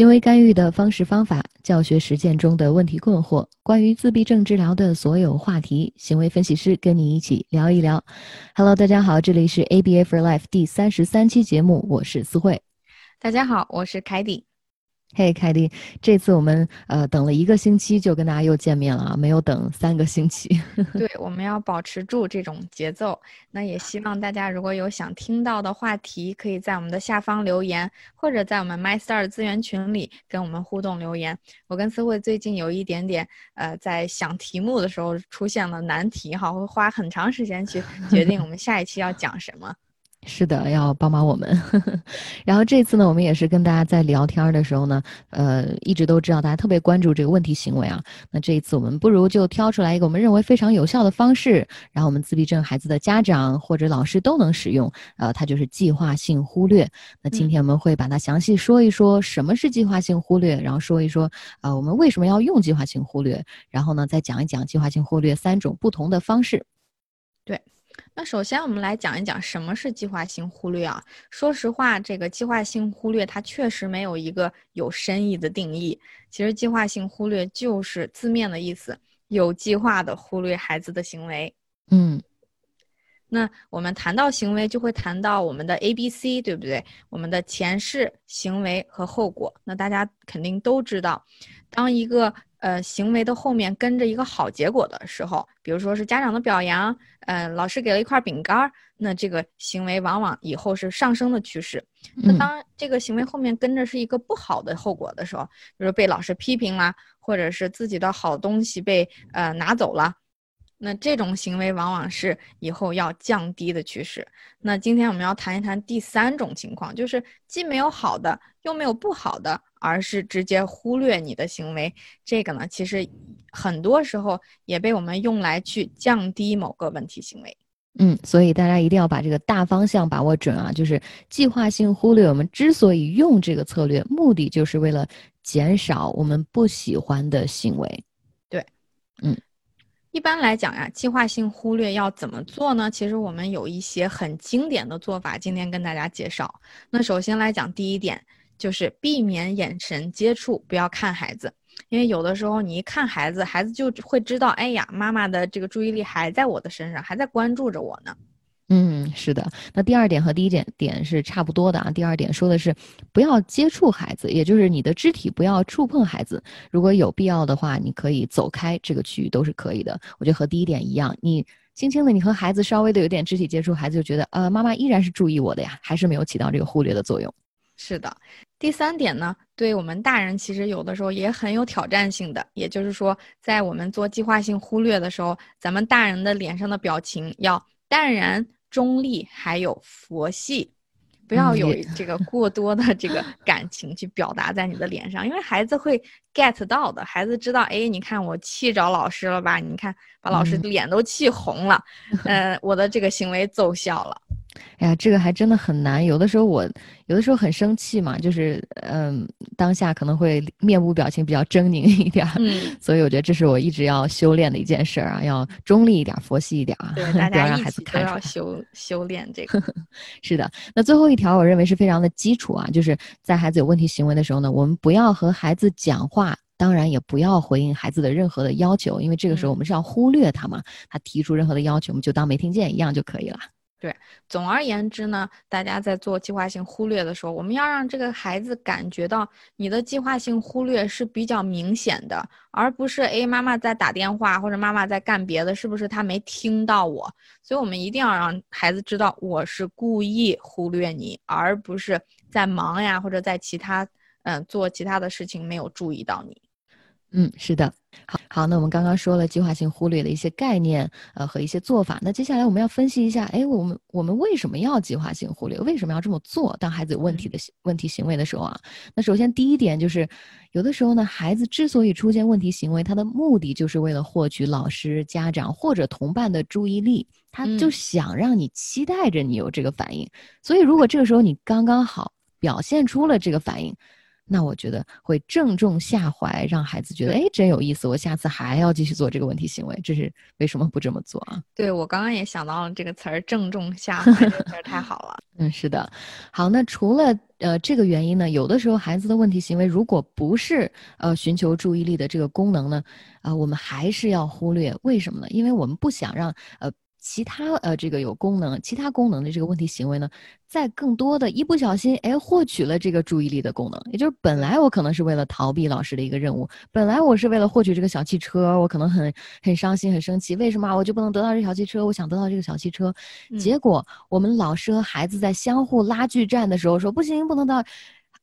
行为干预的方式方法、教学实践中的问题困惑，关于自闭症治疗的所有话题，行为分析师跟你一起聊一聊。Hello，大家好，这里是 ABA for Life 第三十三期节目，我是思慧。大家好，我是凯蒂。嘿，凯蒂，这次我们呃等了一个星期就跟大家又见面了啊，没有等三个星期。对，我们要保持住这种节奏。那也希望大家如果有想听到的话题，可以在我们的下方留言，或者在我们 MyStar 资源群里跟我们互动留言。我跟思慧最近有一点点呃，在想题目的时候出现了难题哈，会花很长时间去决定我们下一期要讲什么。是的，要帮帮我们。然后这次呢，我们也是跟大家在聊天的时候呢，呃，一直都知道大家特别关注这个问题行为啊。那这一次我们不如就挑出来一个我们认为非常有效的方式，然后我们自闭症孩子的家长或者老师都能使用，呃，它就是计划性忽略。那今天我们会把它详细说一说什么是计划性忽略，然后说一说呃我们为什么要用计划性忽略，然后呢再讲一讲计划性忽略三种不同的方式。对。那首先，我们来讲一讲什么是计划性忽略啊？说实话，这个计划性忽略它确实没有一个有深意的定义。其实，计划性忽略就是字面的意思，有计划的忽略孩子的行为。嗯，那我们谈到行为，就会谈到我们的 A、B、C，对不对？我们的前世、行为和后果。那大家肯定都知道，当一个呃，行为的后面跟着一个好结果的时候，比如说是家长的表扬，呃，老师给了一块饼干，那这个行为往往以后是上升的趋势。那当这个行为后面跟着是一个不好的后果的时候，比如被老师批评啦，或者是自己的好东西被呃拿走了。那这种行为往往是以后要降低的趋势。那今天我们要谈一谈第三种情况，就是既没有好的，又没有不好的，而是直接忽略你的行为。这个呢，其实很多时候也被我们用来去降低某个问题行为。嗯，所以大家一定要把这个大方向把握准啊！就是计划性忽略，我们之所以用这个策略，目的就是为了减少我们不喜欢的行为。对，嗯。一般来讲呀，计划性忽略要怎么做呢？其实我们有一些很经典的做法，今天跟大家介绍。那首先来讲，第一点就是避免眼神接触，不要看孩子，因为有的时候你一看孩子，孩子就会知道，哎呀，妈妈的这个注意力还在我的身上，还在关注着我呢。嗯，是的。那第二点和第一点点是差不多的啊。第二点说的是不要接触孩子，也就是你的肢体不要触碰孩子。如果有必要的话，你可以走开这个区域都是可以的。我觉得和第一点一样，你轻轻的，你和孩子稍微的有点肢体接触，孩子就觉得呃，妈妈依然是注意我的呀，还是没有起到这个忽略的作用。是的。第三点呢，对我们大人其实有的时候也很有挑战性的，也就是说，在我们做计划性忽略的时候，咱们大人的脸上的表情要淡然。中立还有佛系，不要有这个过多的这个 感情去表达在你的脸上，因为孩子会 get 到的。孩子知道，哎，你看我气着老师了吧？你看把老师脸都气红了，呃，我的这个行为奏效了。哎呀，这个还真的很难。有的时候我有的时候很生气嘛，就是嗯，当下可能会面部表情比较狰狞一点。嗯，所以我觉得这是我一直要修炼的一件事儿啊，要中立一点，佛系一点啊，对，大家一起都要修修炼这个。是的，那最后一条我认为是非常的基础啊，就是在孩子有问题行为的时候呢，我们不要和孩子讲话，当然也不要回应孩子的任何的要求，因为这个时候我们是要忽略他嘛，他提出任何的要求，我们就当没听见一样就可以了。对，总而言之呢，大家在做计划性忽略的时候，我们要让这个孩子感觉到你的计划性忽略是比较明显的，而不是哎妈妈在打电话或者妈妈在干别的，是不是他没听到我？所以我们一定要让孩子知道我是故意忽略你，而不是在忙呀或者在其他嗯做其他的事情没有注意到你。嗯，是的，好，好，那我们刚刚说了计划性忽略的一些概念，呃，和一些做法。那接下来我们要分析一下，哎，我们我们为什么要计划性忽略？为什么要这么做？当孩子有问题的问题行为的时候啊，那首先第一点就是，有的时候呢，孩子之所以出现问题行为，他的目的就是为了获取老师、家长或者同伴的注意力，他就想让你期待着你有这个反应。所以，如果这个时候你刚刚好表现出了这个反应。那我觉得会正中下怀，让孩子觉得哎真有意思，我下次还要继续做这个问题行为。这是为什么不这么做啊？对我刚刚也想到了这个词儿“正中下怀 ”，这词儿太好了。嗯，是的。好，那除了呃，这个原因呢，有的时候孩子的问题行为如果不是呃寻求注意力的这个功能呢，啊，我们还是要忽略。为什么呢？因为我们不想让呃。其他呃，这个有功能、其他功能的这个问题行为呢，在更多的一不小心，哎，获取了这个注意力的功能。也就是本来我可能是为了逃避老师的一个任务，本来我是为了获取这个小汽车，我可能很很伤心、很生气，为什么我就不能得到这小汽车？我想得到这个小汽车，结果我们老师和孩子在相互拉锯战的时候说不行，不能到。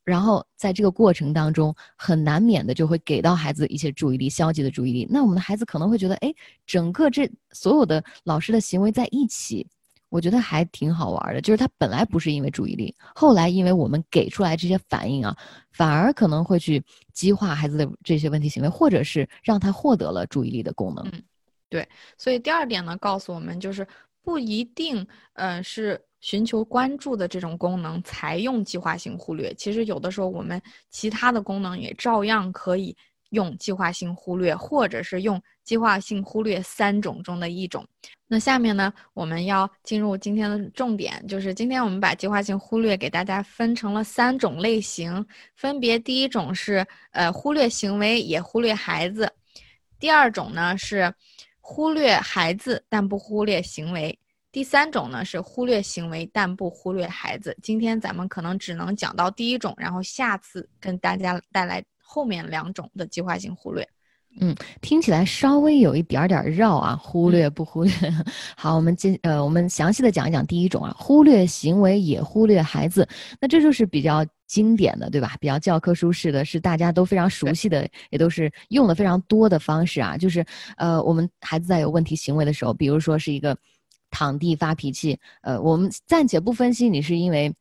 然后在这个过程当中，很难免的就会给到孩子一些注意力，消极的注意力。那我们的孩子可能会觉得，哎，整个这所有的老师的行为在一起，我觉得还挺好玩的。就是他本来不是因为注意力，后来因为我们给出来这些反应啊，反而可能会去激化孩子的这些问题行为，或者是让他获得了注意力的功能。嗯，对。所以第二点呢，告诉我们就是不一定，嗯，是。寻求关注的这种功能才用计划性忽略，其实有的时候我们其他的功能也照样可以用计划性忽略，或者是用计划性忽略三种中的一种。那下面呢，我们要进入今天的重点，就是今天我们把计划性忽略给大家分成了三种类型，分别第一种是呃忽略行为也忽略孩子，第二种呢是忽略孩子但不忽略行为。第三种呢是忽略行为但不忽略孩子。今天咱们可能只能讲到第一种，然后下次跟大家带来后面两种的计划性忽略。嗯，听起来稍微有一点点绕啊，忽略不忽略？好，我们今呃，我们详细的讲一讲第一种啊，忽略行为也忽略孩子。那这就是比较经典的，对吧？比较教科书式的，是大家都非常熟悉的，也都是用的非常多的方式啊。就是呃，我们孩子在有问题行为的时候，比如说是一个。躺地发脾气，呃，我们暂且不分析你是因为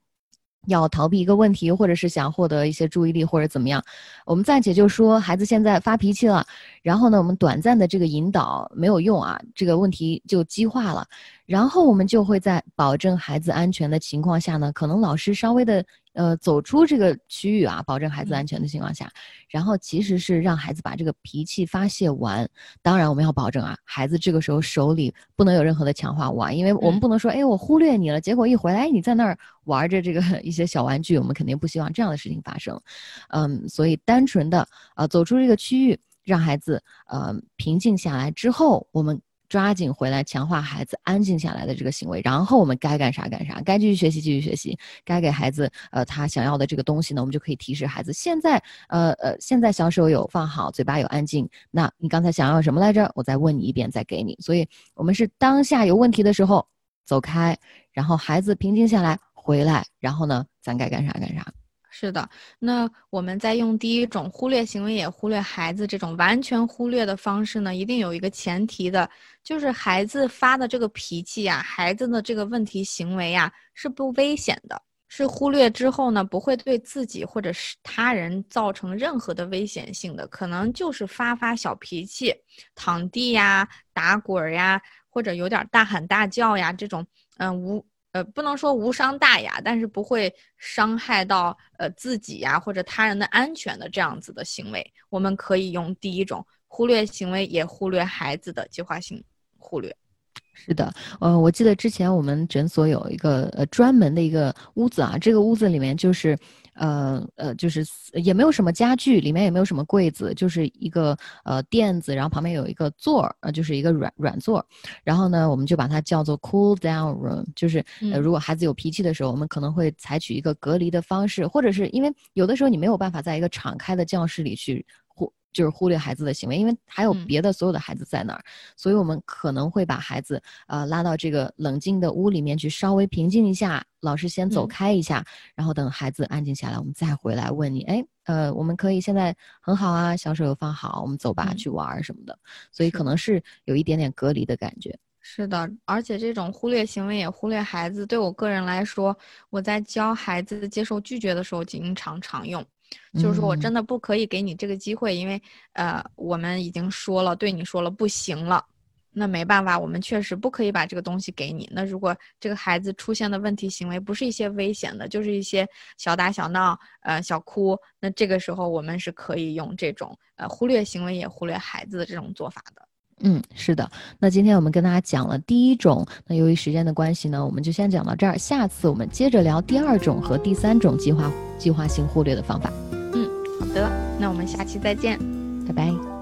要逃避一个问题，或者是想获得一些注意力，或者怎么样。我们暂且就说孩子现在发脾气了，然后呢，我们短暂的这个引导没有用啊，这个问题就激化了。然后我们就会在保证孩子安全的情况下呢，可能老师稍微的。呃，走出这个区域啊，保证孩子安全的情况下，然后其实是让孩子把这个脾气发泄完。当然，我们要保证啊，孩子这个时候手里不能有任何的强化物啊，因为我们不能说，哎，我忽略你了，结果一回来你在那儿玩着这个 一些小玩具，我们肯定不希望这样的事情发生。嗯，所以单纯的啊，走出这个区域，让孩子呃平静下来之后，我们。抓紧回来，强化孩子安静下来的这个行为，然后我们该干啥干啥，该继续学习继续学习，该给孩子呃他想要的这个东西呢，我们就可以提示孩子，现在呃呃现在小手有放好，嘴巴有安静，那你刚才想要什么来着？我再问你一遍，再给你。所以我们是当下有问题的时候走开，然后孩子平静下来回来，然后呢，咱该干啥干啥。是的，那我们在用第一种忽略行为也忽略孩子这种完全忽略的方式呢，一定有一个前提的，就是孩子发的这个脾气呀，孩子的这个问题行为呀是不危险的，是忽略之后呢不会对自己或者是他人造成任何的危险性的，可能就是发发小脾气，躺地呀、打滚呀，或者有点大喊大叫呀这种，嗯无。呃，不能说无伤大雅，但是不会伤害到呃自己呀或者他人的安全的这样子的行为，我们可以用第一种忽略行为也忽略孩子的计划性忽略。是的，呃，我记得之前我们诊所有一个呃专门的一个屋子啊，这个屋子里面就是，呃呃，就是也没有什么家具，里面也没有什么柜子，就是一个呃垫子，然后旁边有一个座儿，呃，就是一个软软座，然后呢，我们就把它叫做 cool down room，就是呃如果孩子有脾气的时候，我们可能会采取一个隔离的方式，或者是因为有的时候你没有办法在一个敞开的教室里去。就是忽略孩子的行为，因为还有别的所有的孩子在那儿，所以我们可能会把孩子呃拉到这个冷静的屋里面去，稍微平静一下。老师先走开一下，然后等孩子安静下来，我们再回来问你。哎，呃，我们可以现在很好啊，小手又放好，我们走吧，去玩什么的。所以可能是有一点点隔离的感觉。是的，而且这种忽略行为也忽略孩子，对我个人来说，我在教孩子接受拒绝的时候经常常用。就是说我真的不可以给你这个机会，因为呃，我们已经说了，对你说了不行了，那没办法，我们确实不可以把这个东西给你。那如果这个孩子出现的问题行为不是一些危险的，就是一些小打小闹，呃，小哭，那这个时候我们是可以用这种呃忽略行为也忽略孩子的这种做法的。嗯，是的。那今天我们跟大家讲了第一种，那由于时间的关系呢，我们就先讲到这儿。下次我们接着聊第二种和第三种计划。计划性忽略的方法。嗯，好的，那我们下期再见，拜拜。